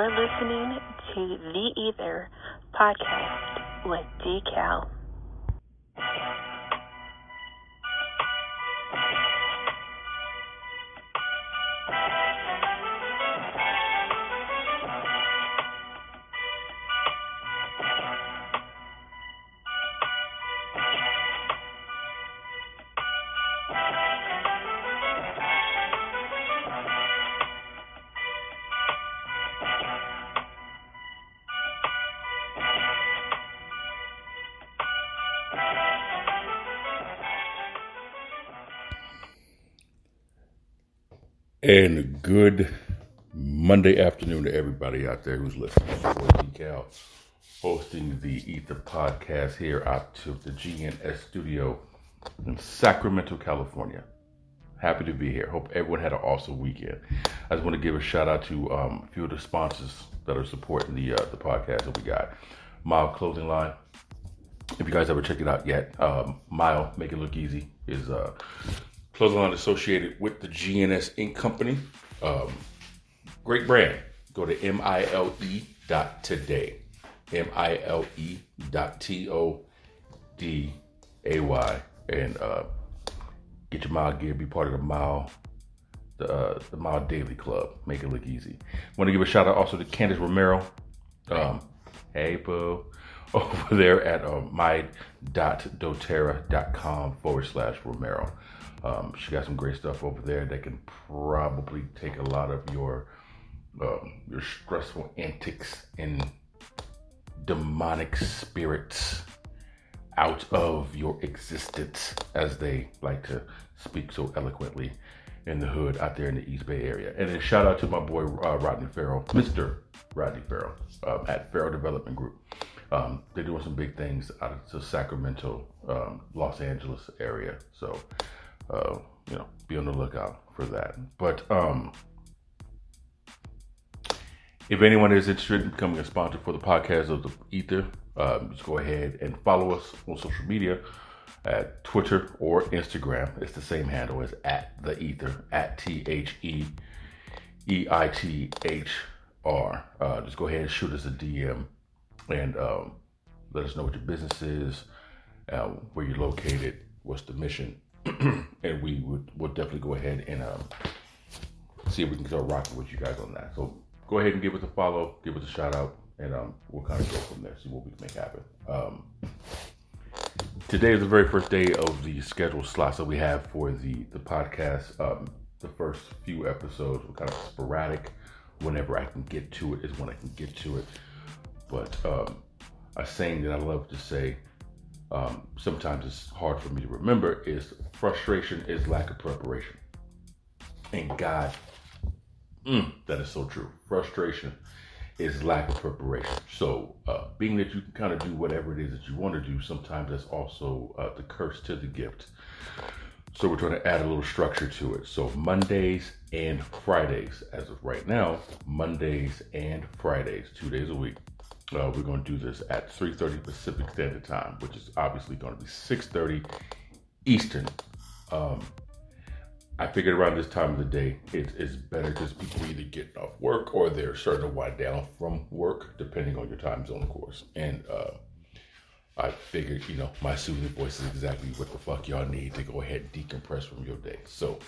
You're listening to The Ether podcast with Decal. And good Monday afternoon to everybody out there who's listening. Decal hosting the Ether podcast here out of the GNS studio in Sacramento, California. Happy to be here. Hope everyone had an awesome weekend. I just want to give a shout out to um, a few of the sponsors that are supporting the uh, the podcast that we got. Mile Clothing Line. If you guys ever checked it out yet, um, Mile Make It Look Easy is uh, clothing line associated with the GNS Inc. Company. Um, great brand. Go to M-I-L-E dot today. M-I-L-E dot T-O-D-A-Y. And uh, get your mile gear, be part of the mile the, uh, the Mile Daily Club. Make it look easy. Want to give a shout out also to Candice Romero. Um, hey, boo. Over there at uh, my.doterra.com forward slash Romero. Um, she got some great stuff over there that can probably take a lot of your um, your stressful antics and demonic spirits out of your existence, as they like to speak so eloquently in the hood out there in the East Bay area. And then shout out to my boy uh, Rodney Farrell, Mr. Rodney Farrell um, at Farrell Development Group. Um, they're doing some big things out of the Sacramento, um, Los Angeles area. So uh, you know, be on the lookout for that. But um, if anyone is interested in becoming a sponsor for the podcast of the Ether, um, just go ahead and follow us on social media at Twitter or Instagram. It's the same handle as at the Ether at T H E E I T H R. Uh, just go ahead and shoot us a DM and um, let us know what your business is, uh, where you're located, what's the mission, and we would would definitely go ahead and um, see if we can start rocking with you guys on that. So go ahead and give us a follow, give us a shout out, and um, we'll kind of go from there, see what we can make happen. Um, today is the very first day of the scheduled slots that we have for the the podcast. Um, the first few episodes were kind of sporadic. Whenever I can get to it is when I can get to it. But um, a saying that I love to say um, sometimes it's hard for me to remember is frustration is lack of preparation. And God, mm, that is so true. Frustration is lack of preparation. So, uh, being that you can kind of do whatever it is that you want to do, sometimes that's also uh, the curse to the gift. So, we're trying to add a little structure to it. So, Mondays and Fridays, as of right now, Mondays and Fridays, two days a week, uh, we're going to do this at 3.30 Pacific Standard Time, which is obviously going to be 6.30 Eastern. Um, I figured around this time of the day, it, it's better because people either get off work or they're starting to wind down from work, depending on your time zone, of course. And uh, I figured, you know, my soothing voice is exactly what the fuck y'all need to go ahead and decompress from your day. So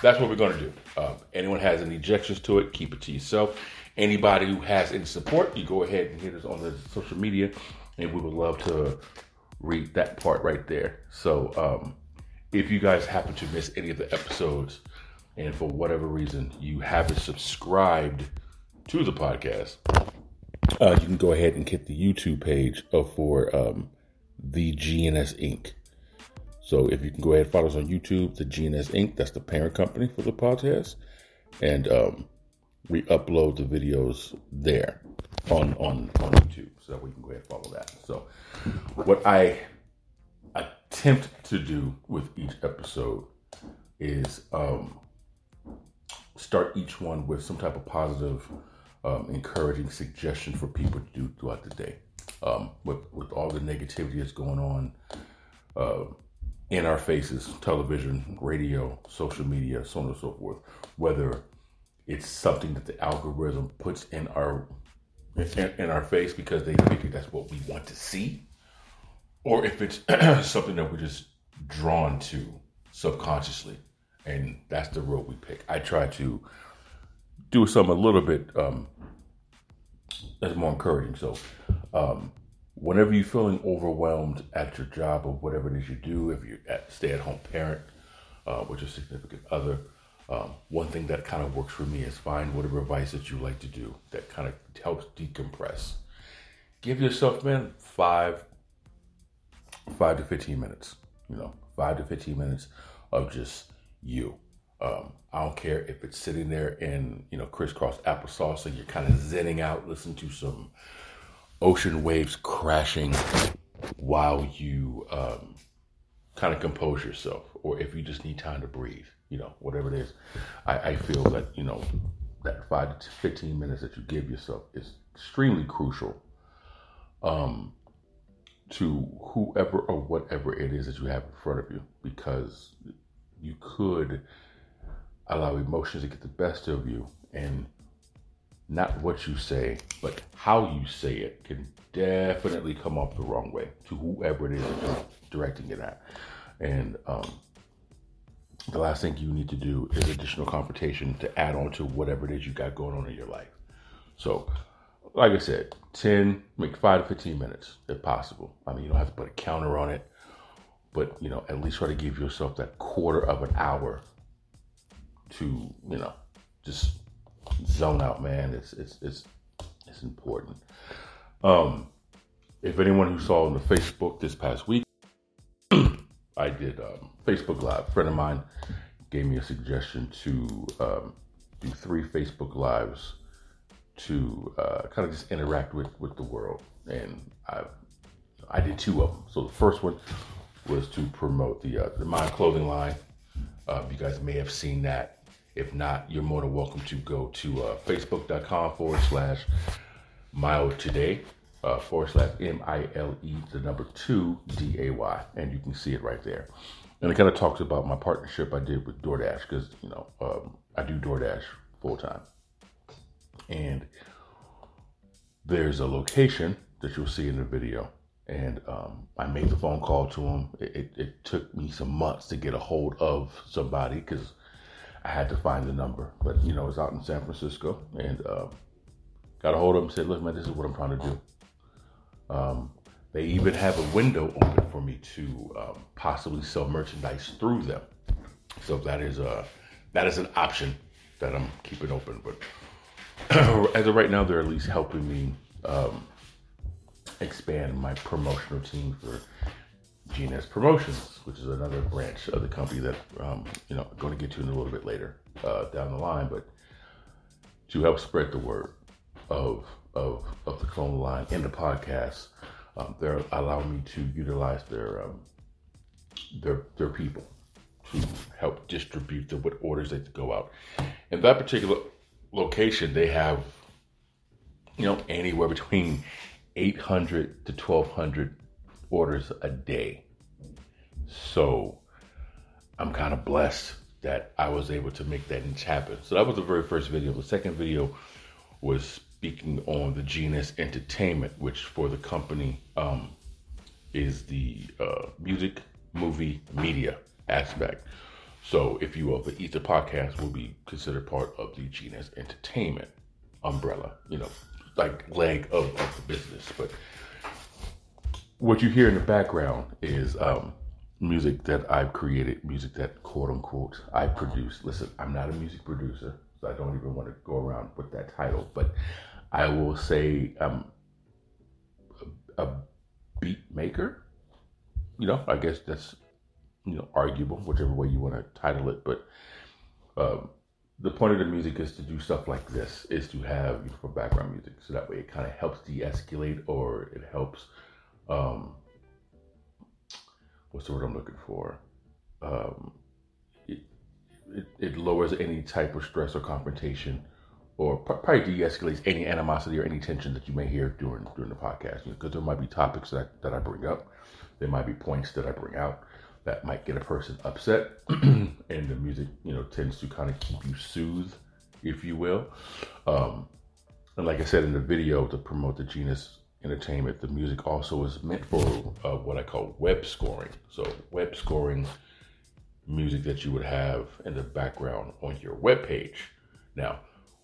that's what we're going to do. Um, anyone has any objections to it, keep it to yourself. Anybody who has any support, you go ahead and hit us on the social media, and we would love to read that part right there. So, um, if you guys happen to miss any of the episodes, and for whatever reason you haven't subscribed to the podcast, uh, you can go ahead and hit the YouTube page for um, the GNS Inc. So if you can go ahead and follow us on YouTube, the GNS Inc., that's the parent company for the podcast. And um, we upload the videos there on, on, on YouTube. So that we can go ahead and follow that. So what I attempt to do with each episode is um, start each one with some type of positive, um, encouraging suggestion for people to do throughout the day. Um, with with all the negativity that's going on uh, in our faces, television, radio, social media, so on and so forth. Whether it's something that the algorithm puts in our in, in our face because they figure that's what we want to see, or if it's something that we're just drawn to subconsciously, and that's the road we pick. I try to do something a little bit um, that's more encouraging. So, um, whenever you're feeling overwhelmed at your job or whatever it is you do, if you're a stay-at-home parent uh, with your significant other, um, one thing that kind of works for me is find whatever advice that you like to do that kind of helps decompress. Give yourself, man, five, five to fifteen minutes. You know, five to fifteen minutes of just you. Um, I don't care if it's sitting there in you know crisscross applesauce and you're kind of zenning out, listen to some ocean waves crashing while you um, kind of compose yourself, or if you just need time to breathe, you know, whatever it is. I, I feel that you know that five to fifteen minutes that you give yourself is extremely crucial um, to whoever or whatever it is that you have in front of you, because you could allow emotions to get the best of you and not what you say, but how you say it can definitely come off the wrong way to whoever it is that you're directing it at. And um, the last thing you need to do is additional confrontation to add on to whatever it is you got going on in your life. So, like I said, 10, make 5 to 15 minutes if possible. I mean, you don't have to put a counter on it, but, you know, at least try to give yourself that quarter of an hour to, you know, just zone out, man. It's it's it's it's important. Um, if anyone who saw on the Facebook this past week, I did um, Facebook Live. A friend of mine gave me a suggestion to um, do three Facebook Lives to uh, kind of just interact with with the world, and I I did two of them. So the first one was to promote the uh, the Mile Clothing line. Uh, you guys may have seen that if not, you're more than welcome to go to uh, facebook.com forward slash mile today uh, forward slash M I L E, the number two D A Y, and you can see it right there. And it kind of talks about my partnership I did with DoorDash because, you know, um, I do DoorDash full time. And there's a location that you'll see in the video. And um, I made the phone call to him. It, it, it took me some months to get a hold of somebody because I had to find the number, but you know, it's out in San Francisco, and uh, got a hold of him. Said, "Look, man, this is what I'm trying to do." Um, they even have a window open for me to um, possibly sell merchandise through them. So that is a that is an option that I'm keeping open. But as of right now, they're at least helping me um, expand my promotional team for GNS Promotions, which is another branch of the company that um, you know I'm going to get to in a little bit later uh, down the line, but to help spread the word of of of the clone line in the podcast, um, they're allowing me to utilize their um, their their people to help distribute the what orders that go out. In that particular location, they have you know anywhere between 800 to 1200 orders a day. So I'm kind of blessed that I was able to make that happen. So that was the very first video. The second video was speaking on the genus Entertainment, which for the company um, is the uh, music, movie, media aspect. So, if you will, the Ether podcast will be considered part of the genus Entertainment umbrella, you know, like leg of, of the business. But what you hear in the background is um, music that I've created, music that quote unquote I produce. Listen, I'm not a music producer, so I don't even want to go around with that title, but I will say I'm a, a beat maker. You know, I guess that's you know, arguable, whichever way you want to title it. But um, the point of the music is to do stuff like this, is to have know, background music, so that way it kind of helps de-escalate or it helps. Um, what's the word I'm looking for? Um, it, it, it lowers any type of stress or confrontation or probably de-escalates any animosity or any tension that you may hear during during the podcast. Because you know, there might be topics that, that I bring up, there might be points that I bring out that might get a person upset, and the music, you know, tends to kind of keep you soothed, if you will. Um, and like I said in the video to promote the Genus Entertainment, the music also is meant for uh, what I call web scoring. So web scoring music that you would have in the background on your web page. Now,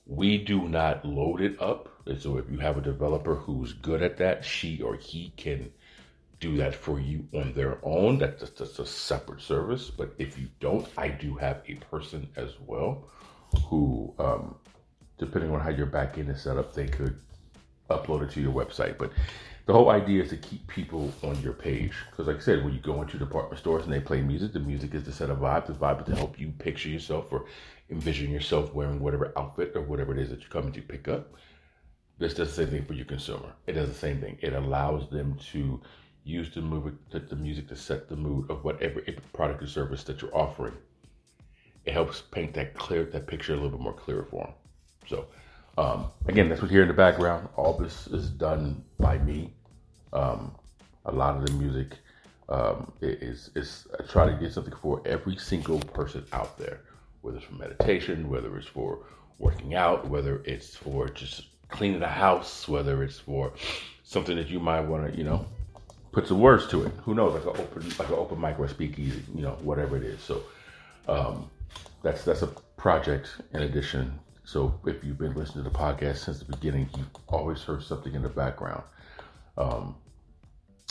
we do not load it up. So if you have a developer who's good at that, she or he can do that for you on their own. That's just, that's a separate service. But if you don't, I do have a person as well who, um, depending on how your backend is set up, they could upload it to your website. But the whole idea is to keep people on your page. Because, like I said, when you go into department stores and they play music, the music is to set a vibe. The vibe is to help you picture yourself or envision yourself wearing whatever outfit or whatever it is that you're coming to pick up. This does the same thing for your consumer. It does the same thing. It allows them to use the, movie, the music to set the mood of whatever product or service that you're offering. It helps paint that clear that picture a little bit more clearer for them. So, um, again, that's what hear in the background. All this is done by me. Um, a lot of the music um, is is I try to get something for every single person out there whether it's for meditation, whether it's for working out, whether it's for just cleaning the house, whether it's for something that you might want to, you know, put some words to it. Who knows? Like an open, like an open mic or a speakeasy, you know, whatever it is. So um, that's that's a project in addition. So if you've been listening to the podcast since the beginning, you've always heard something in the background. Um,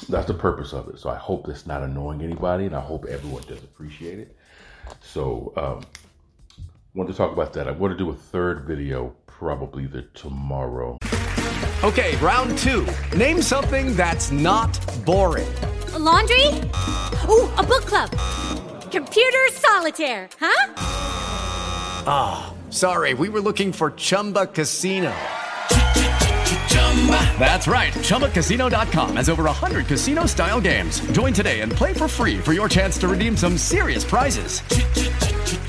that's the purpose of it. So I hope it's not annoying anybody, and I hope everyone does appreciate it. So um, want to talk about that. I want to do a third video probably the tomorrow. Okay, round two. Name something that's not boring. A laundry? Ooh, a book club. Computer solitaire, huh? Ah, oh, sorry. We were looking for Chumba Casino. That's right. ChumbaCasino.com has over 100 casino style games. Join today and play for free for your chance to redeem some serious prizes.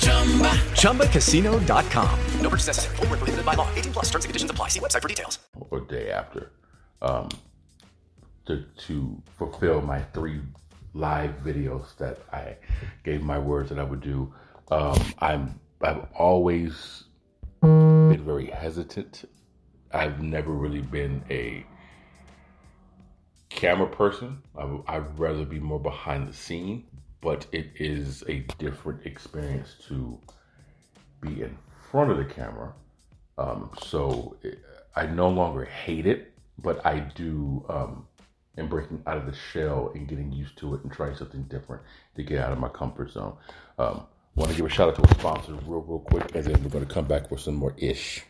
Chumba. ChumbaCasino.com. No purchase necessary. Full prohibited by law. 18 plus terms and conditions apply. See website for details. Or day after. Um, to, to fulfill my three live videos that I gave my words that I would do. Um, I'm, I've always been very hesitant. I've never really been a camera person. I, I'd rather be more behind the scene but it is a different experience to be in front of the camera. Um, so it, I no longer hate it, but I do um, am breaking out of the shell and getting used to it and trying something different to get out of my comfort zone. Um, want to give a shout out to a sponsor real, real quick, and then we're going to come back with some more ish.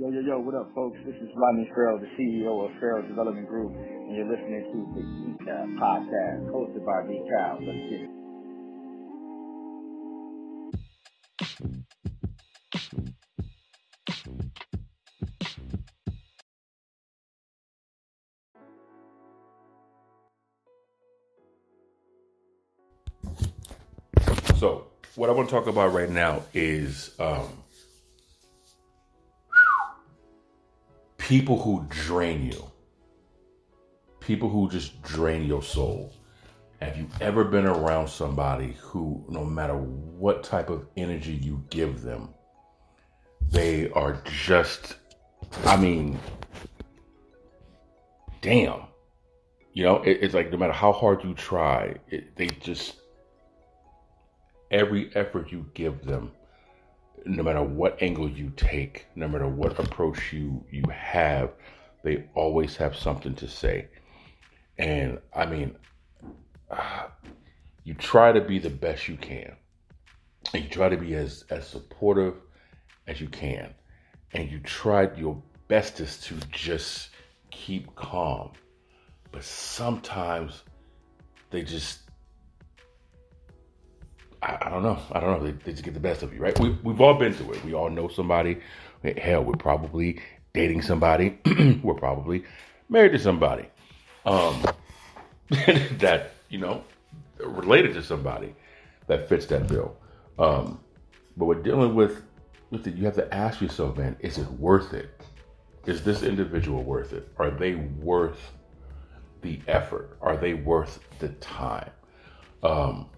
Yo, yo, yo, what up, folks? This is Rodney Farrell, the CEO of Farrell Development Group, and you're listening to the Decaf podcast hosted by Decaf. Let's get it. So, what I want to talk about right now is um, people who drain you, people who just drain your soul. Have you ever been around somebody who, no matter what type of energy you give them, they are just, I mean, damn. You know, it, it's like no matter how hard you try, it, they just, every effort you give them, no matter what angle you take, no matter what approach you you have, they always have something to say. And I mean, uh, you try to be the best you can, and you try to be as as supportive as you can, and you try your bestest to just keep calm. But sometimes they just I, I, don't know. I don't know. They, they, just get the best of you, right? We, we've all been through it. We all know somebody. Hell, we're probably dating somebody. we're probably married to somebody um, that, you know, related to somebody that fits that bill. Um, but we're dealing with, with it. You have to ask yourself, man, is it worth it? Is this individual worth it? Are they worth the effort? Are they worth the time? Um,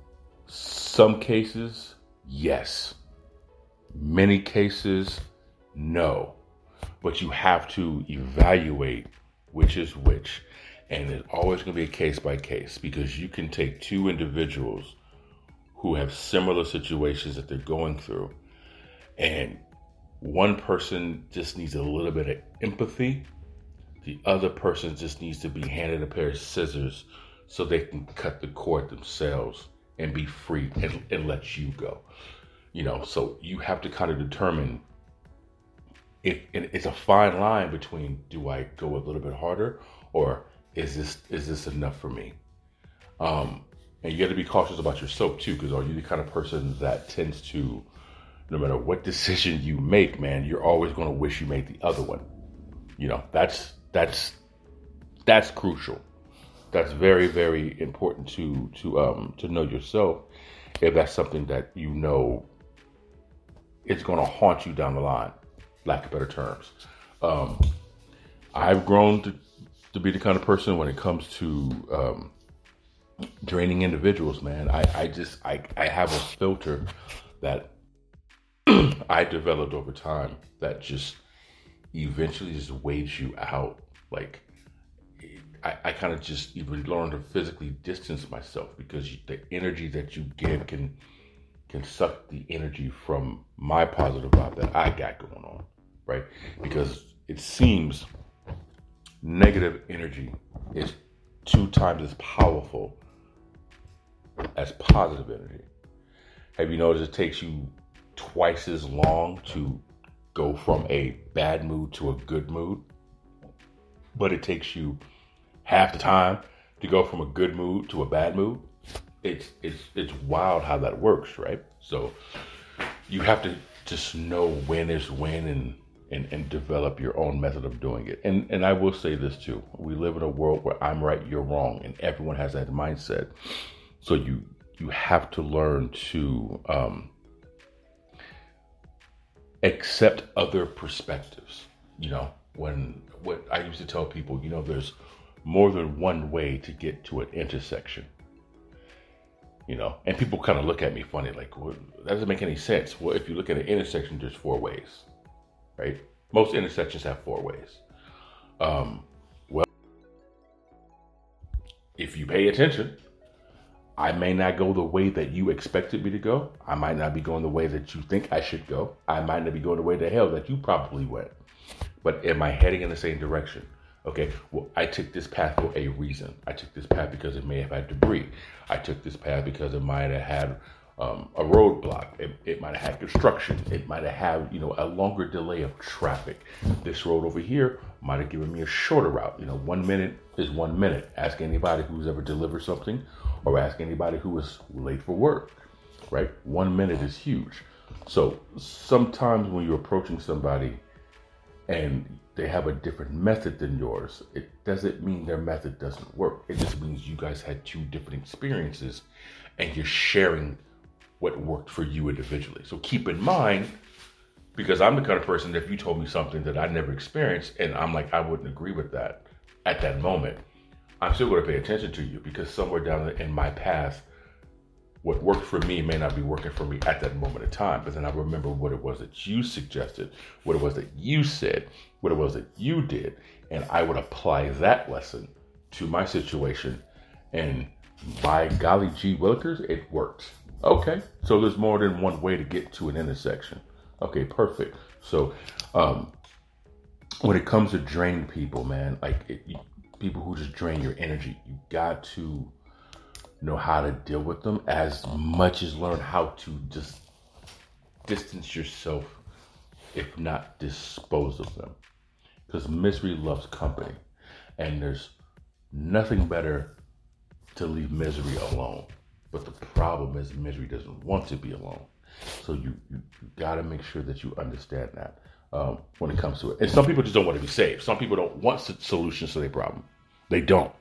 some cases, yes. Many cases, no. But you have to evaluate which is which. And it's always going to be a case by case because you can take two individuals who have similar situations that they're going through, and one person just needs a little bit of empathy. The other person just needs to be handed a pair of scissors so they can cut the cord themselves and be free and, and let you go. You know, so you have to kind of determine if it's a fine line between do I go a little bit harder or is this is this enough for me? Um, and you got to be cautious about your soap too, because are you the kind of person that tends to, no matter what decision you make, man, you're always going to wish you made the other one. You know, that's that's that's crucial that's very very important to to um to know yourself if that's something that you know it's going to haunt you down the line lack of better terms. Um i've grown to, to be the kind of person when it comes to um draining individuals man. I i just i i have a filter that i developed over time that just eventually just weighs you out like I, I kind of just even learned to physically distance myself because the energy that you give can can suck the energy from my positive vibe that I got going on, right? Because it seems negative energy is two times as powerful as positive energy. Have you noticed it takes you twice as long to go from a bad mood to a good mood? But it takes you half the time to go from a good mood to a bad mood. It's it's it's wild how that works, right? So you have to just know when is when and and, and develop your own method of doing it. And and I will say this too. We live in a world where I'm right, you're wrong, and everyone has that mindset. So you you have to learn to um, accept other perspectives. You know, when what I used to tell people, you know, there's more than one way to get to an intersection. You know, and people kind of look at me funny, like, well, that doesn't make any sense. Well, if you look at an intersection, there's four ways, right? Most intersections have four ways. Um, well, if you pay attention, I may not go the way that you expected me to go. I might not be going the way that you think I should go. I might not be going the way to hell that you probably went. But am I heading in the same direction? Okay, well, I took this path for a reason. I took this path because it may have had debris. I took this path because it might have had um, a roadblock. It, it might have had construction. It might have had, you know, a longer delay of traffic. This road over here might have given me a shorter route. You know, one minute is one minute. Ask anybody who's ever delivered something or ask anybody who was late for work, right? One minute is huge. So sometimes when you're approaching somebody and they have a different method than yours, it doesn't mean their method doesn't work. It just means you guys had two different experiences and you're sharing what worked for you individually. So keep in mind, because I'm the kind of person that if you told me something that I never experienced and I'm like, I wouldn't agree with that at that moment, I'm still going to pay attention to you because somewhere down in my path, what worked for me may not be working for me at that moment in time. But then I remember what it was that you suggested, what it was that you said, what it was that you did, and I would apply that lesson to my situation. And by golly gee willikers, it worked. Okay, so there's more than one way to get to an intersection. Okay, perfect. So, um, when it comes to draining people, man, like it, people who just drain your energy, you got to know how to deal with them as much as learn how to just distance yourself, if not dispose of them. Because misery loves company. And there's nothing better to leave misery alone. But the problem is misery doesn't want to be alone. So you, you, you got to make sure that you understand that um, when it comes to it. And some people just don't want to be saved. Some people don't want solutions to their problem. They don't.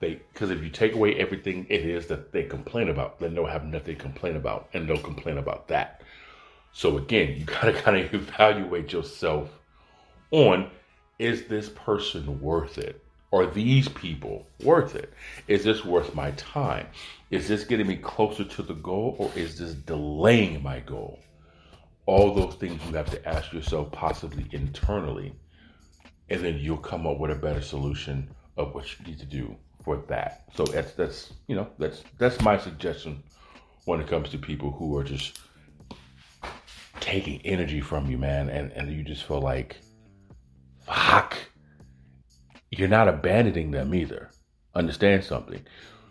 They because if you take away everything it is that they complain about, then they'll have nothing to complain about, and they'll complain about that. So again, you got to kind of evaluate yourself on is this person worth it? Are these people worth it? Is this worth my time? Is this getting me closer to the goal or is this delaying my goal? All those things you have to ask yourself, possibly internally, and then you'll come up with a better solution of what you need to do for that. So that's that's you know that's that's my suggestion when it comes to people who are just taking energy from you, man, and and you just feel like, fuck, you're not abandoning them either. Understand something,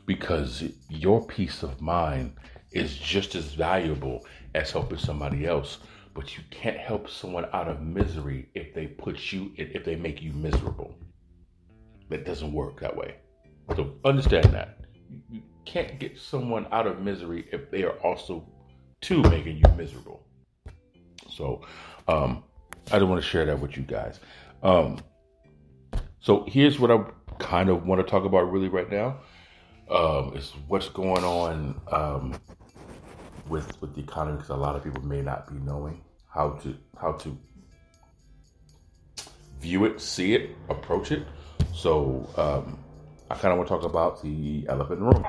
because your peace of mind is just as valuable as helping somebody else. But you can't help someone out of misery if they put you if they make you miserable. That doesn't work that way. So understand that. You can't get someone out of misery if they are also too making you miserable. So um, I just want to share that with you guys. Um, so here's what I kind of want to talk about really right now. Um, is what's going on um, with with the economy because a lot of people may not be knowing how to how to view it, see it, approach it. So um, I kind of want to talk about the elephant in the room.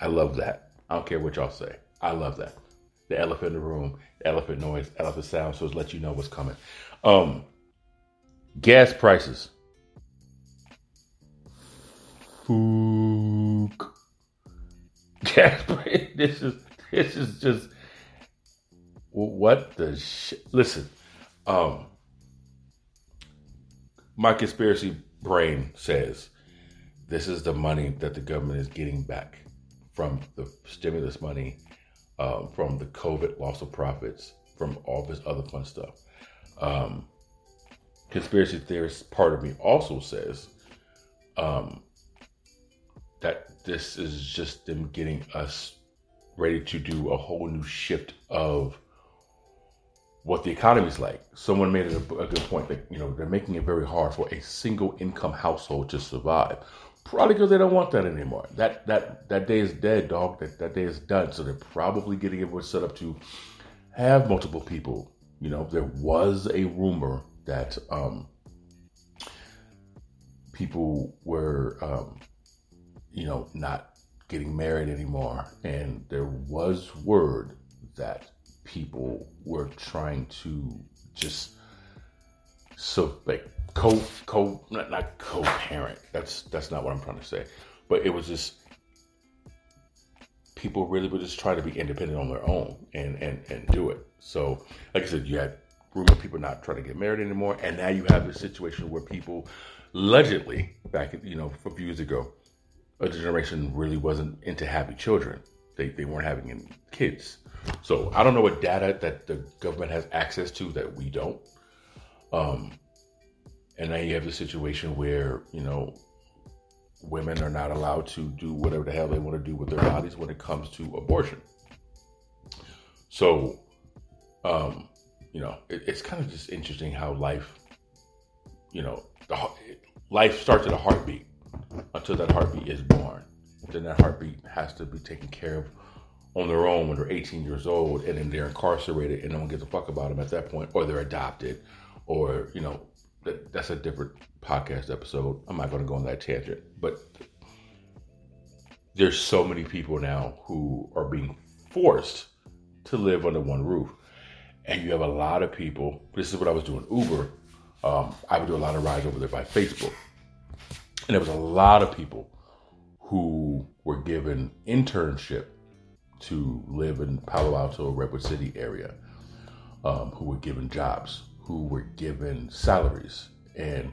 I love that. I don't care what y'all say. I love that. The elephant in the room, elephant noise, elephant sound, so it lets you know what's coming. Um, gas prices. Gas price. This is this is just what the sh- Listen, um, my conspiracy brain says this is the money that the government is getting back from the stimulus money, um, from the COVID loss of profits, from all this other fun stuff. Um, conspiracy theorist part of me also says um, that this is just them getting us ready to do a whole new shift of what the economy is like. Someone made a, a good point that you know they're making it very hard for a single income household to survive. Probably because they don't want that anymore. That that that day is dead, dog. That that day is done. So they're probably getting everyone set up to have multiple people. You know, there was a rumor that um, people were, um, you know, not getting married anymore, and there was word that people were trying to just so like co co not not co-parent. That's that's not what I'm trying to say. But it was just people really were just trying to be independent on their own and and and do it. So like I said, you had rumor people not trying to get married anymore, and now you have this situation where people allegedly back you know a few years ago, a generation really wasn't into having children. They they weren't having any kids. So I don't know what data that the government has access to that we don't. Um, and now you have the situation where, you know, women are not allowed to do whatever the hell they want to do with their bodies when it comes to abortion. So, um, you know, it, it's kind of just interesting how life, you know, the, life starts at a heartbeat until that heartbeat is born. Then that heartbeat has to be taken care of on their own when they're 18 years old, and then they're incarcerated, and no one gives a fuck about them at that point, or they're adopted, or you know, that, that's a different podcast episode. I'm not going to go on that tangent, but there's so many people now who are being forced to live under one roof, and you have a lot of people. This is what I was doing Uber. Um, I would do a lot of rides over there by Facebook, and there was a lot of people who were given internship to live in Palo Alto, Redwood City area, um, who were given jobs who were given salaries and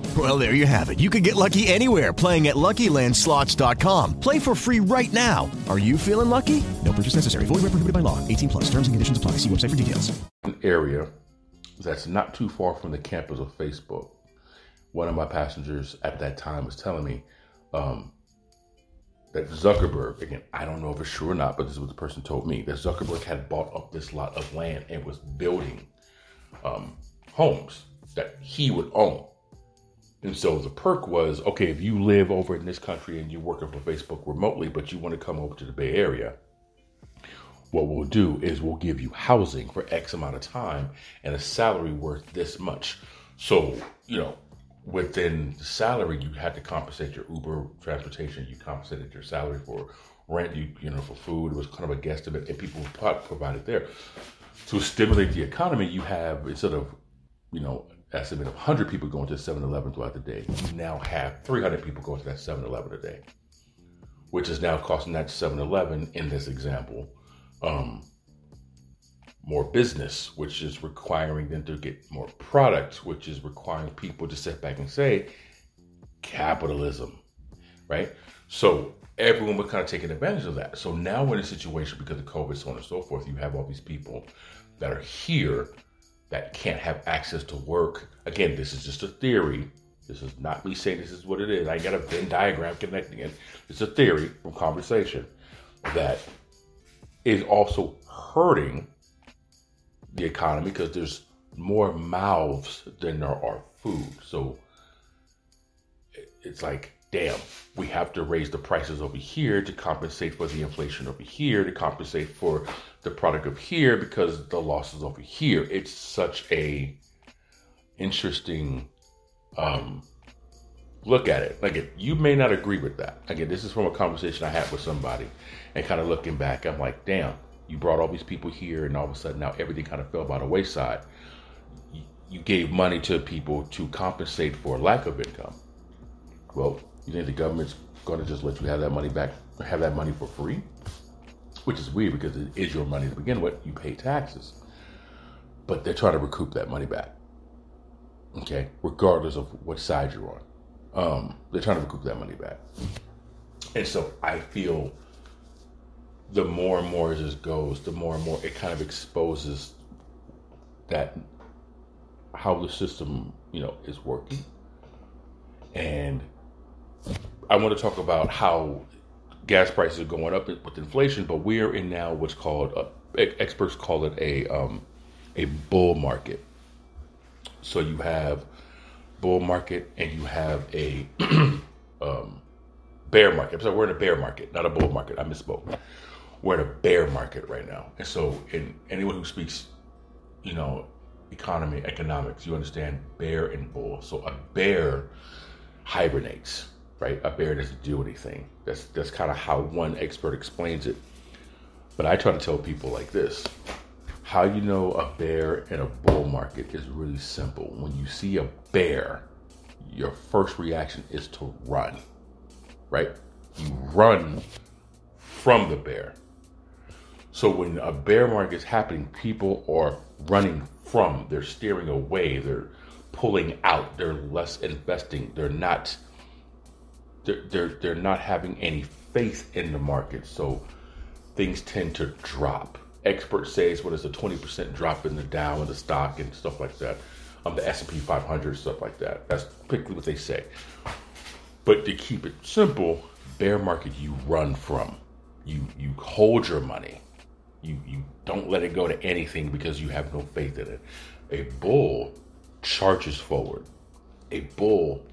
Well, there you have it. You can get lucky anywhere playing at LuckyLandSlots.com. Play for free right now. Are you feeling lucky? No purchase necessary. Void where prohibited by law. 18 plus. Terms and conditions apply. See website for details. An area that's not too far from the campus of Facebook. One of my passengers at that time was telling me um, that Zuckerberg, again, I don't know if it's true or not, but this is what the person told me, that Zuckerberg had bought up this lot of land and was building um, homes that he would own. And so the perk was okay, if you live over in this country and you're working for Facebook remotely, but you want to come over to the Bay Area, what we'll do is we'll give you housing for X amount of time and a salary worth this much. So, you know, within the salary, you had to compensate your Uber transportation, you compensated your salary for rent, you you know, for food. It was kind of a guesstimate, and people provided there. To stimulate the economy, you have instead of, you know, estimate of 100 people going to 7-Eleven throughout the day, you now have 300 people going to that 7-Eleven a day, which is now costing that 7-Eleven in this example um, more business, which is requiring them to get more products, which is requiring people to sit back and say, capitalism, right? So everyone was kind of taking advantage of that. So now we're in a situation because of COVID, so on and so forth. You have all these people that are here that can't have access to work. Again, this is just a theory. This is not me saying this is what it is. I got a Venn diagram connecting it. It's a theory from conversation that is also hurting the economy because there's more mouths than there are food. So it's like, damn, we have to raise the prices over here to compensate for the inflation over here, to compensate for the product of here because the losses over here. It's such a interesting um, look at it. Like, you may not agree with that. Again, this is from a conversation I had with somebody, and kind of looking back, I'm like, damn, you brought all these people here, and all of a sudden now everything kind of fell by the wayside. You, you gave money to people to compensate for lack of income. Well, you think the government's going to just let you have that money back, have that money for free? Which is weird because it is your money to begin with. You pay taxes, but they're trying to recoup that money back. Okay, regardless of what side you're on. Um, they're trying to recoup that money back. And so I feel the more and more this goes, the more and more it kind of exposes that how the system, you know, is working. And I want to talk about how gas prices are going up with inflation, but we're in now what's called a, experts call it a um, a bull market. So you have bull market and you have a um, bear market. So we're in a bear market, not a bull market. I misspoke. We're in a bear market right now, and so in anyone who speaks, you know, economy, economics, you understand bear and bull. So a bear hibernates, right? A bear doesn't do anything. That's that's kind of how one expert explains it. But I try to tell people like this: how you know a bear in a bull market is really simple. When you see a bear, your first reaction is to run, right? You run from the bear. So when a bear market is happening, people are running from, they're steering away, they're pulling out, they're less investing, they're not they're, they're, they're not having any faith in the market. So things tend to drop experts say what is a 20% drop in the Dow and the stock and stuff like that. Um, the S&P 500, stuff like that. That's typically what they say. But to keep it simple, bear market you run from. You you hold your money. You you don't let it go to anything because you have no faith in it. A bull charges forward. A bull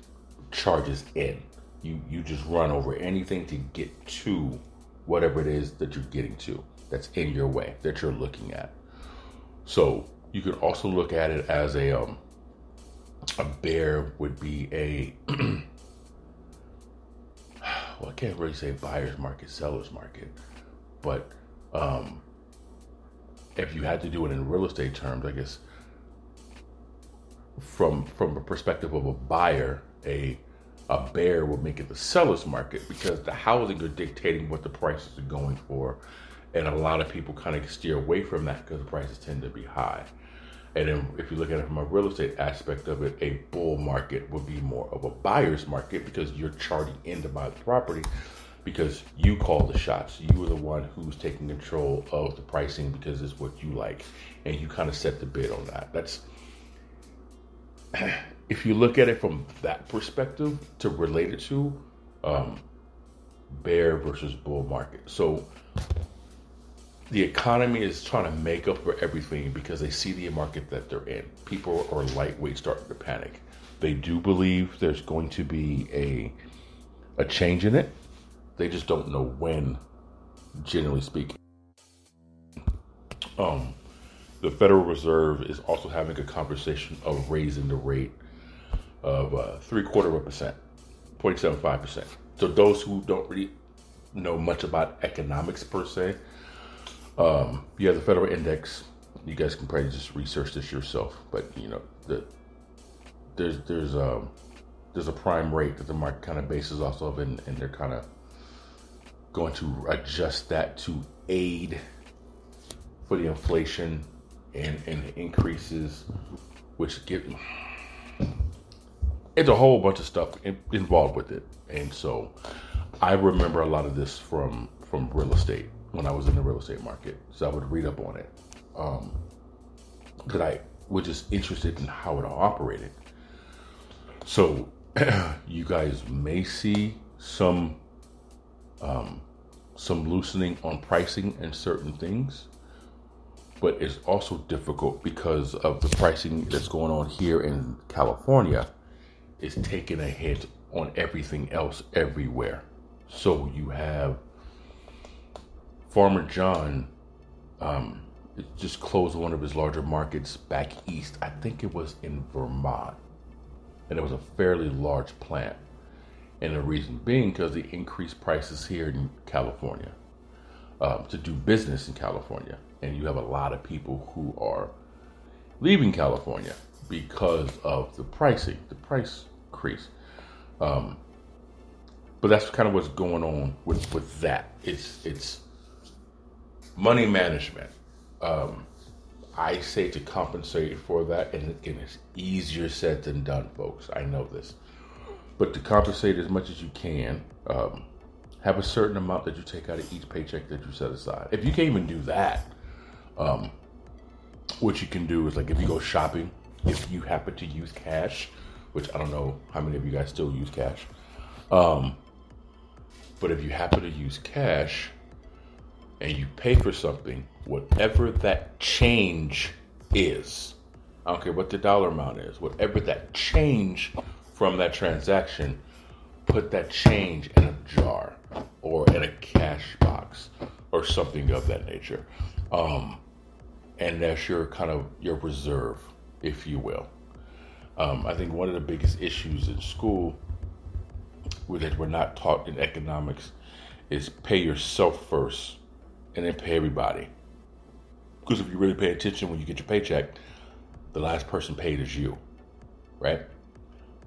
charges in. You you just run over anything to get to whatever it is that you're getting to that's in your way that you're looking at. So you could also look at it as a um, a bear would be a well, I can't really say buyer's market, seller's market, but um, if you had to do it in real estate terms, I guess from from a perspective of a buyer, a a bear would make it the seller's market because the housing are dictating what the prices are going for, and a lot of people kind of steer away from that because the prices tend to be high. And then if you look at it from a real estate aspect of it, a bull market would be more of a buyer's market because you're charting in to buy the property because you call the shots. You are the one who's taking control of the pricing because it's what you like. And you kind of set the bid on that. That's if you look at it from that perspective to relate it to um, bear versus bull market. So the economy is trying to make up for everything because they see the market that they're in. People are lightweight starting to panic. They do believe there's going to be a a change in it. They just don't know when, generally speaking. Um, the Federal Reserve is also having a conversation of raising the rate of uh, three quarter of a percent, 0.75 percent. So those who don't really know much about economics per se, um, you have the federal index. You guys can probably just research this yourself, but you know the there's there's a um, there's a prime rate that the market kind of bases off of, and, and they're kind of going to adjust that to aid for the inflation and, and increases, which get it's a whole bunch of stuff involved with it, and so I remember a lot of this from from real estate when I was in the real estate market. So I would read up on it. Um, that I was just interested in how it all operated. So you guys may see some um, some loosening on pricing and certain things, but it's also difficult because of the pricing that's going on here in California is taking a hit on everything else everywhere. So you have Farmer John um, just closed one of his larger markets back east. I think it was in Vermont. And it was a fairly large plant. And the reason being because the increased prices here in California um, to do business in California. And you have a lot of people who are leaving California because of the pricing, the price increase. Um, but that's kind of what's going on with, with that. It's it's money management. Um, I say to compensate for that, and again, it's easier said than done, folks. I know this, but to compensate as much as you can, um, have a certain amount that you take out of each paycheck that you set aside. If you can't even do that, um, what you can do is like if you go shopping, if you happen to use cash, which I don't know how many of you guys still use cash, um, but if you happen to use cash, and you pay for something, whatever that change is, I don't care what the dollar amount is, whatever that change from that transaction, put that change in a jar or in a cash box or something of that nature. Um, and that's your kind of your reserve, if you will. Um, I think one of the biggest issues in school that we're not taught in economics is pay yourself first and then pay everybody. Because if you really pay attention when you get your paycheck, the last person paid is you, right?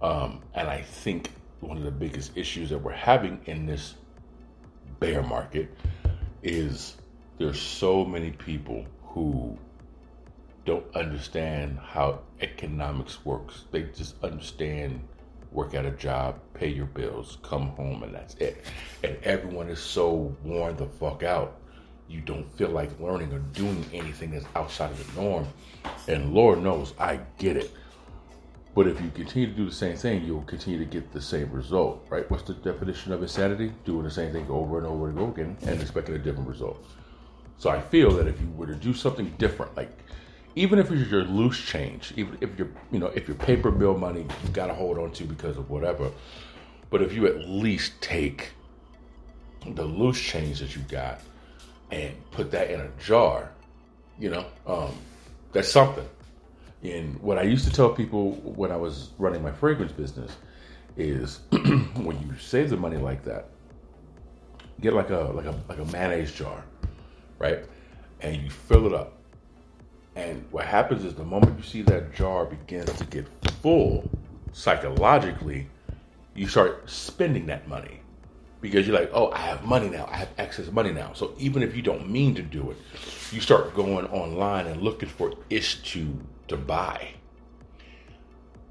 Um, and I think one of the biggest issues that we're having in this bear market is there's so many people who don't understand how economics works. They just understand work at a job, pay your bills, come home, and that's it. And everyone is so worn the fuck out you don't feel like learning or doing anything that's outside of the norm. And Lord knows, I get it. But if you continue to do the same thing, you'll continue to get the same result, right? What's the definition of insanity? Doing the same thing over and over and over again and expecting a different result. So I feel that if you were to do something different, like even if it's your loose change, even if you're, you know, if your paper bill money you got to hold on to because of whatever, but if you at least take the loose change that you got and put that in a jar, you know, um, that's something. And what I used to tell people when I was running my fragrance business is when you save the money like that, get like a like a like a mayonnaise jar, right? And you fill it up. And what happens is the moment you see that jar begins to get full, psychologically, you start spending that money because you're like, oh, I have money now. I have excess money now. So even if you don't mean to do it, you start going online and looking for ish to to buy.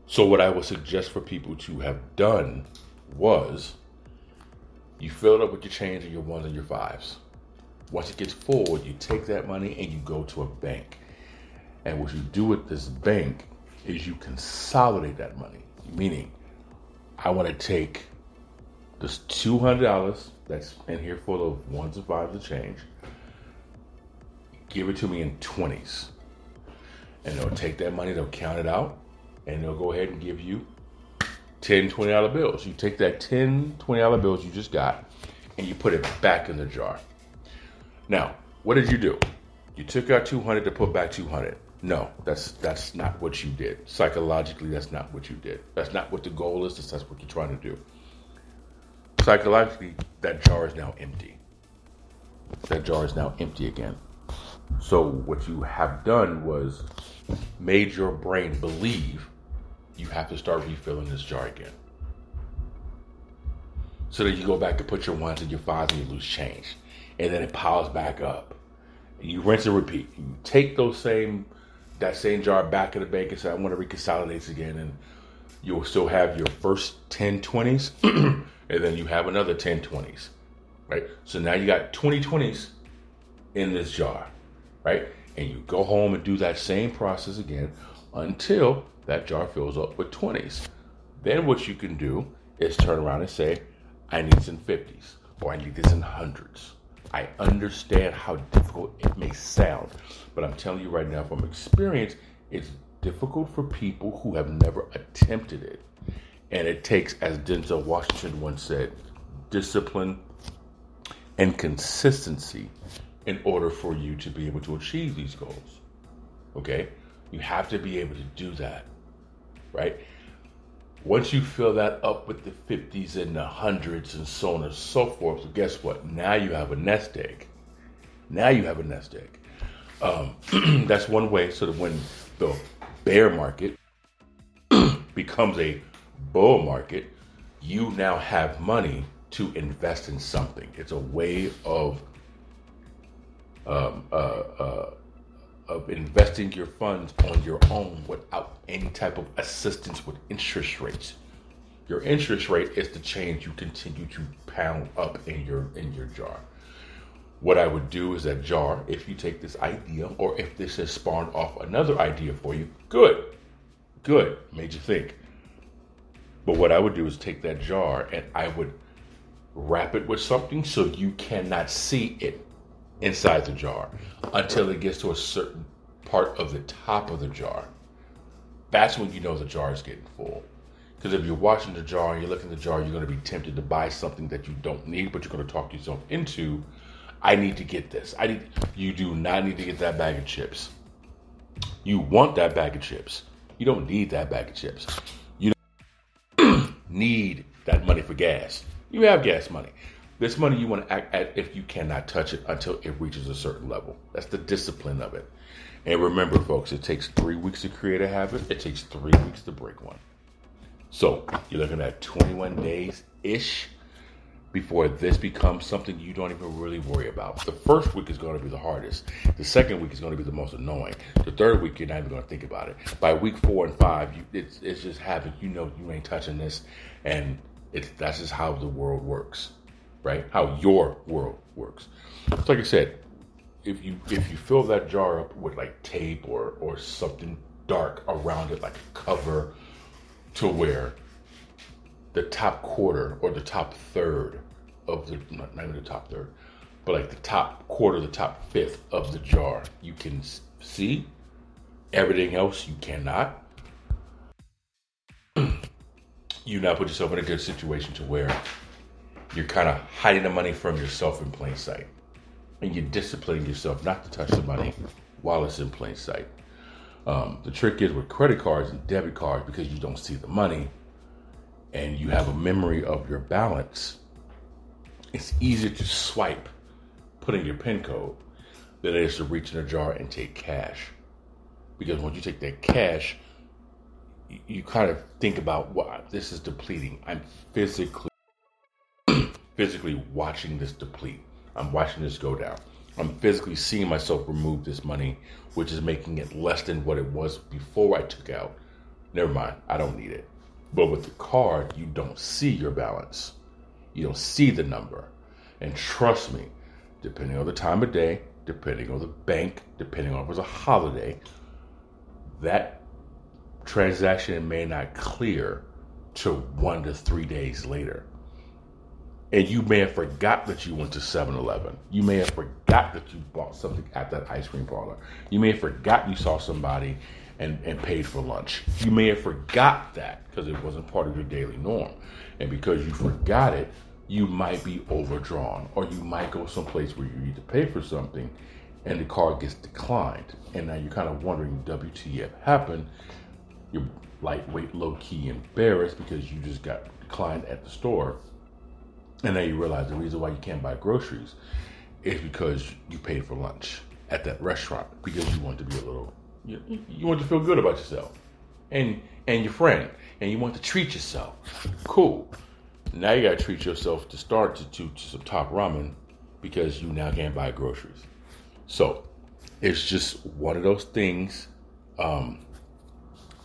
So what I would suggest for people to have done was you fill it up with your change and your ones and your fives. Once it gets full, you take that money and you go to a bank. And what you do with this bank is you consolidate that money. Meaning, I want to take this two hundred dollars that's in here full of ones and fives of change. Give it to me in twenties, and they'll take that money. They'll count it out, and they'll go ahead and give you 10 20 dollar bills. You take that 10 20 dollar bills you just got, and you put it back in the jar. Now, what did you do? You took out 200 to put back 200. No, that's that's not what you did. Psychologically, that's not what you did. That's not what the goal is. That's what you're trying to do. Psychologically, that jar is now empty. That jar is now empty again. So what you have done was made your brain believe you have to start refilling this jar again. So that you go back and put your ones and your fives and you lose change. And then it piles back up. You rinse and repeat. You take those same that same jar back in the bank and say, I want to reconsolidate again. And you'll still have your first 10 20s, and then you have another 10 20s. Right? So now you got 20 20s in this jar. Right? And you go home and do that same process again until that jar fills up with 20s. Then what you can do is turn around and say, I need in 50s or I need this in hundreds. I understand how difficult it may sound, but I'm telling you right now from experience, it's difficult for people who have never attempted it. And it takes, as Denzel Washington once said, discipline and consistency in order for you to be able to achieve these goals. Okay? You have to be able to do that, right? Once you fill that up with the 50s and the hundreds and so on and so forth, so guess what? Now you have a nest egg. Now you have a nest egg. Um, that's one way, sort of when the bear market becomes a bull market, you now have money to invest in something. It's a way of um, uh, uh, of investing your funds on your own without any type of assistance with interest rates. Your interest rate is the change you continue to pound up in your in your jar. What I would do is that jar, if you take this idea or if this has spawned off another idea for you, good. Good. Made you think. But what I would do is take that jar and I would wrap it with something so you cannot see it inside the jar until it gets to a certain part of the top of the jar. That's when you know the jar is getting full. Because if you're watching the jar and you're looking at the jar, you're going to be tempted to buy something that you don't need, but you're going to talk yourself into. I need to get this. I need. You do not need to get that bag of chips. You want that bag of chips. You don't need that bag of chips. You don't need that money for gas. You have gas money. This money you want to act at if you cannot touch it until it reaches a certain level. That's the discipline of it. And remember, folks, it takes three weeks to create a habit. It takes three weeks to break one. So you're looking at 21 days ish before this becomes something you don't even really worry about. The first week is going to be the hardest. The second week is going to be the most annoying. The third week, you're not even going to think about it. By week four and five, you, it's, it's just habit. You know you ain't touching this. And it's, that's just how the world works right? How your world works. It's like I said, if you if you fill that jar up with like tape or or something dark around it, like a cover, to where the top quarter or the top third of the not, even the top third, but like the top quarter, the top fifth of the jar, you can see. Everything else you cannot. you now put yourself in a good situation to where you're kind of hiding the money from yourself in plain sight. And you're disciplining yourself not to touch the money while it's in plain sight. Um, the trick is with credit cards and debit cards, because you don't see the money and you have a memory of your balance, it's easier to swipe, put in your PIN code, than it is to reach in a jar and take cash. Because once you take that cash, you kind of think about what this is depleting. I'm physically physically watching this deplete. I'm watching this go down. I'm physically seeing myself remove this money, which is making it less than what it was before I took out. Never mind, I don't need it. But with the card, you don't see your balance. You don't see the number. And trust me, depending on the time of day, depending on the bank, depending on if it was a holiday, that transaction may not clear to one to three days later. And you may have forgot that you went to 7 Eleven. You may have forgot that you bought something at that ice cream parlor. You may have forgot you saw somebody and, and paid for lunch. You may have forgot that because it wasn't part of your daily norm. And because you forgot it, you might be overdrawn or you might go someplace where you need to pay for something and the card gets declined. And now you're kind of wondering, WTF happened? You're lightweight, low key embarrassed because you just got declined at the store and then you realize the reason why you can't buy groceries is because you paid for lunch at that restaurant because you want to be a little, you, you want to feel good about yourself and and your friend, and you want to treat yourself. Cool. Now you got to treat yourself to start to, to, to some top ramen because you now can't buy groceries. So it's just one of those things um,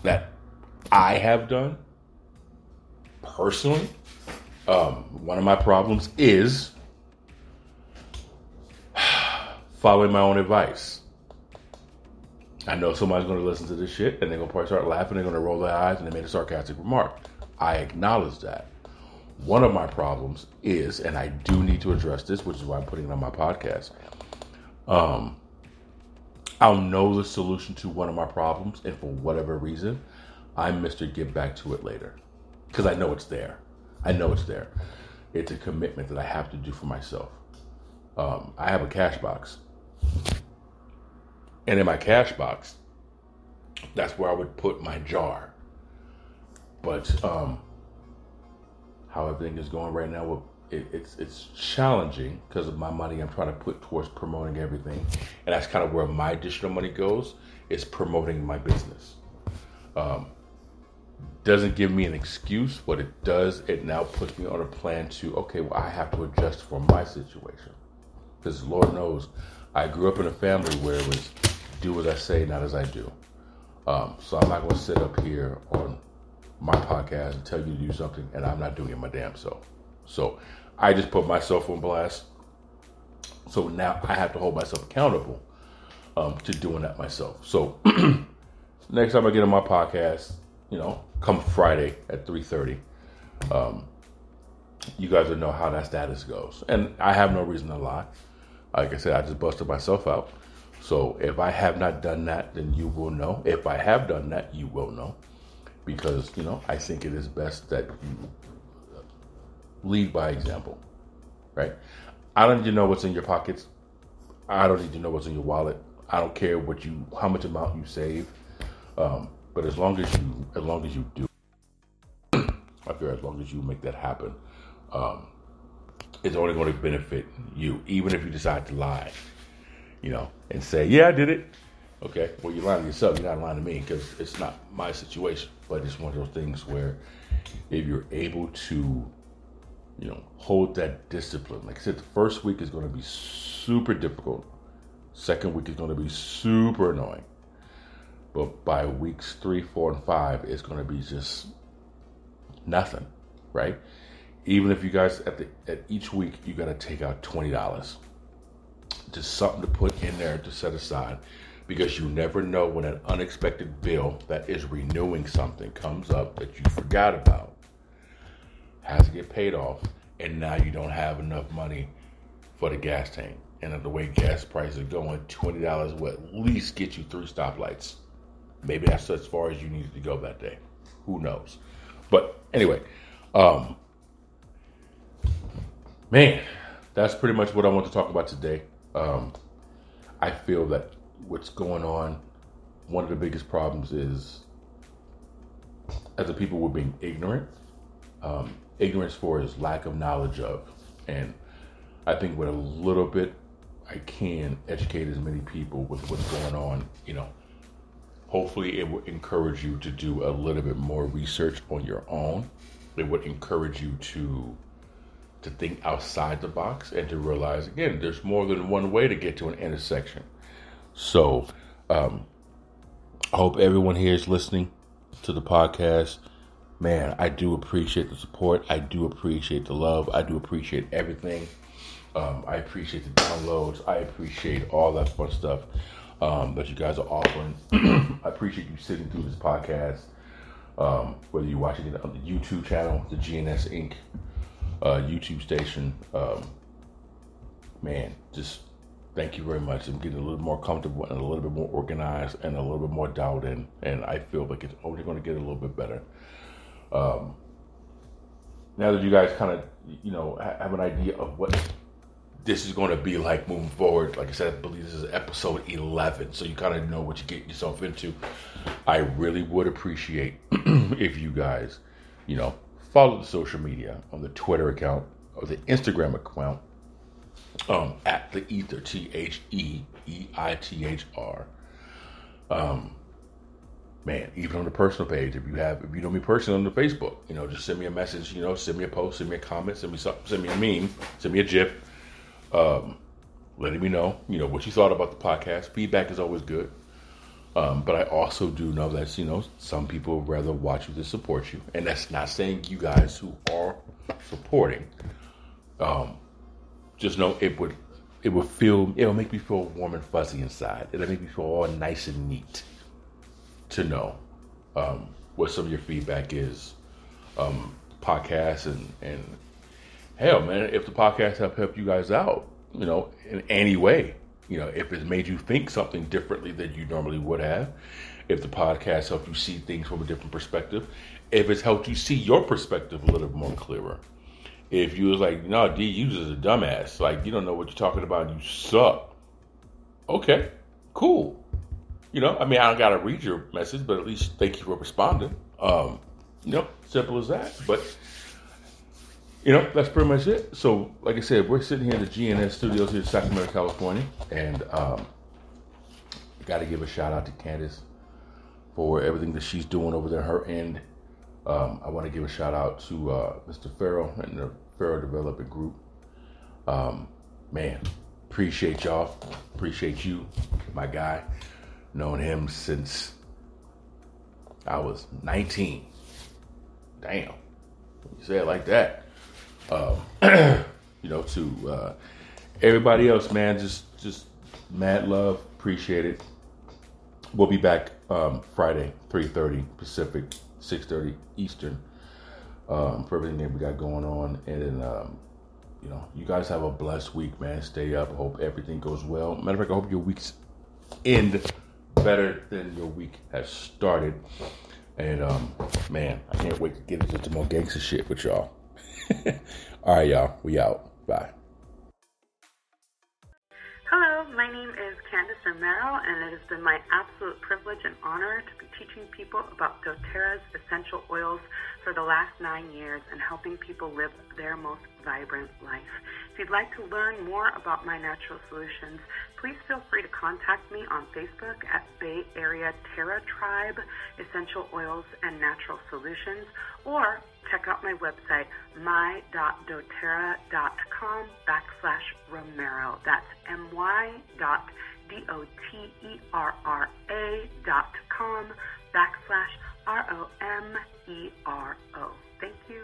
that I have done personally um, one of my problems is following my own advice. I know somebody's going to listen to this shit and they're going to probably start laughing. They're going to roll their eyes and they made a sarcastic remark. I acknowledge that. One of my problems is, and I do need to address this, which is why I'm putting it on my podcast. Um, I'll know the solution to one of my problems, and for whatever reason, I missed to get back to it later because I know it's there. I know it's there. It's a commitment that I have to do for myself. Um, I have a cash box. And in my cash box, that's where I would put my jar. But um, how everything is going right now, it, it's it's challenging because of my money I'm trying to put towards promoting everything, and that's kind of where my additional money goes is promoting my business. Um, doesn't give me an excuse. What it does, it now puts me on a plan to, okay, well, I have to adjust for my situation. Because Lord knows, I grew up in a family where it was do as I say, not as I do. Um, so I'm not going to sit up here on my podcast and tell you to do something and I'm not doing it my damn self. So I just put myself on blast. So now I have to hold myself accountable um, to doing that myself. So next time I get on my podcast, you know, come Friday at 3.30, um, you guys will know how that status goes. And I have no reason to lie. Like I said, I just busted myself out. So if I have not done that, then you will know. If I have done that, you will know. Because, you know, I think it is best that you lead by example, right? I don't need to know what's in your pockets. I don't need to know what's in your wallet. I don't care what you, how much amount you save. Um, but as long as you, as long as you do, I feel as long as you make that happen, um, it's only going to benefit you, even if you decide to lie, you know, and say, "Yeah, I did it." Okay, well, you're lying to yourself. You're not lying to me because it's not my situation. But it's one of those things where, if you're able to, you know, hold that discipline. Like I said, the first week is going to be super difficult. Second week is going to be super annoying. But by weeks three, four, and five, it's going to be just nothing, right? Even if you guys at the at each week you got to take out twenty dollars, just something to put in there to set aside, because you never know when an unexpected bill that is renewing something comes up that you forgot about, has to get paid off, and now you don't have enough money for the gas tank. And the way gas prices are going, twenty dollars will at least get you three stoplights. Maybe that's as far as you needed to go that day. Who knows? But anyway, um, man, that's pretty much what I want to talk about today. Um, I feel that what's going on, one of the biggest problems is as a people we're being ignorant. Um, ignorance for is lack of knowledge of, and I think with a little bit, I can educate as many people with what's going on. You know, hopefully it will encourage you to do a little bit more research on your own. It would encourage you to to think outside the box and to realize again there's more than one way to get to an intersection. So um, I hope everyone here is listening to the podcast. Man, I do appreciate the support. I do appreciate the love. I do appreciate everything. Um, I appreciate the downloads. I appreciate all that fun stuff um, that you guys are offering. I appreciate you sitting through this podcast. Um, whether you're watching it on the YouTube channel, the GNS Inc. Uh, YouTube station, um, man, just thank you very much. I'm getting a little more comfortable and a little bit more organized and a little bit more dialed in, and I feel like it's only going to get a little bit better. Um, now that you guys kind of, you know, have an idea of what this is going to be like moving forward. Like I said, I believe this is episode 11, so you kind of know what you get yourself into. I really would appreciate if you guys, you know, follow the social media on the Twitter account or the Instagram account um, at the Ether, T H E E I T H R. Um, man, even on the personal page, if you have, if you know me personally on the Facebook, you know, just send me a message, you know, send me a post, send me a comment, send me something, send me a meme, send me a GIF um, letting me know, you know, what you thought about the podcast. Feedback is always good. Um, but I also do know that, you know, some people rather watch you than support you. And that's not saying you guys who are supporting, um, just know it would, it would feel, it'll make me feel warm and fuzzy inside. It'll make me feel all nice and neat to know, um, what some of your feedback is, um, podcasts and, and hell, man, if the podcast have helped you guys out, you know, in any way, you know, if it's made you think something differently than you normally would have, if the podcast helped you see things from a different perspective, if it's helped you see your perspective a little more clearer, if you was like, no, D, you just a dumbass, like you don't know what you're talking about, you suck. Okay, cool. You know, I mean, I don't gotta read your message, but at least thank you for responding. Um, you know, simple as that. But you know, that's pretty much it. So, like I said, we're sitting here in the GNS studios here in Sacramento, California, and um, got to give a shout out to Candace for everything that she's doing over there, her end. Um, I want to give a shout out to uh, Mr. Farrell and the Farrell Development Group. Um, man, appreciate y'all. Appreciate you, my guy. Known him since I was 19. Damn. You say it like that um, you know, to uh, everybody else, man, just just mad love, appreciate it. We'll be back um, Friday, three thirty Pacific, six thirty Eastern, um, for everything that we got going on, and then. Um, you know, you guys have a blessed week, man. Stay up. Hope everything goes well. Matter of fact, I hope your weeks end better than your week has started. And um, man, I can't wait to get into some more gangster shit with y'all. All right, y'all. We out. Bye. Hello, my name is Candice Romero, and it has been my absolute privilege and honor to be teaching people about doTERRA's essential oils for the last nine years and helping people live their most vibrant life. If you'd like to learn more about my natural solutions, please feel free to contact me on Facebook at Bay Area Terra Tribe Essential Oils and Natural Solutions or check out my website, my.doterra.com backslash Romero. That's M-Y dot D-O-T-E-R-R-A dot com backslash R-O-M-E-R-O. Thank you.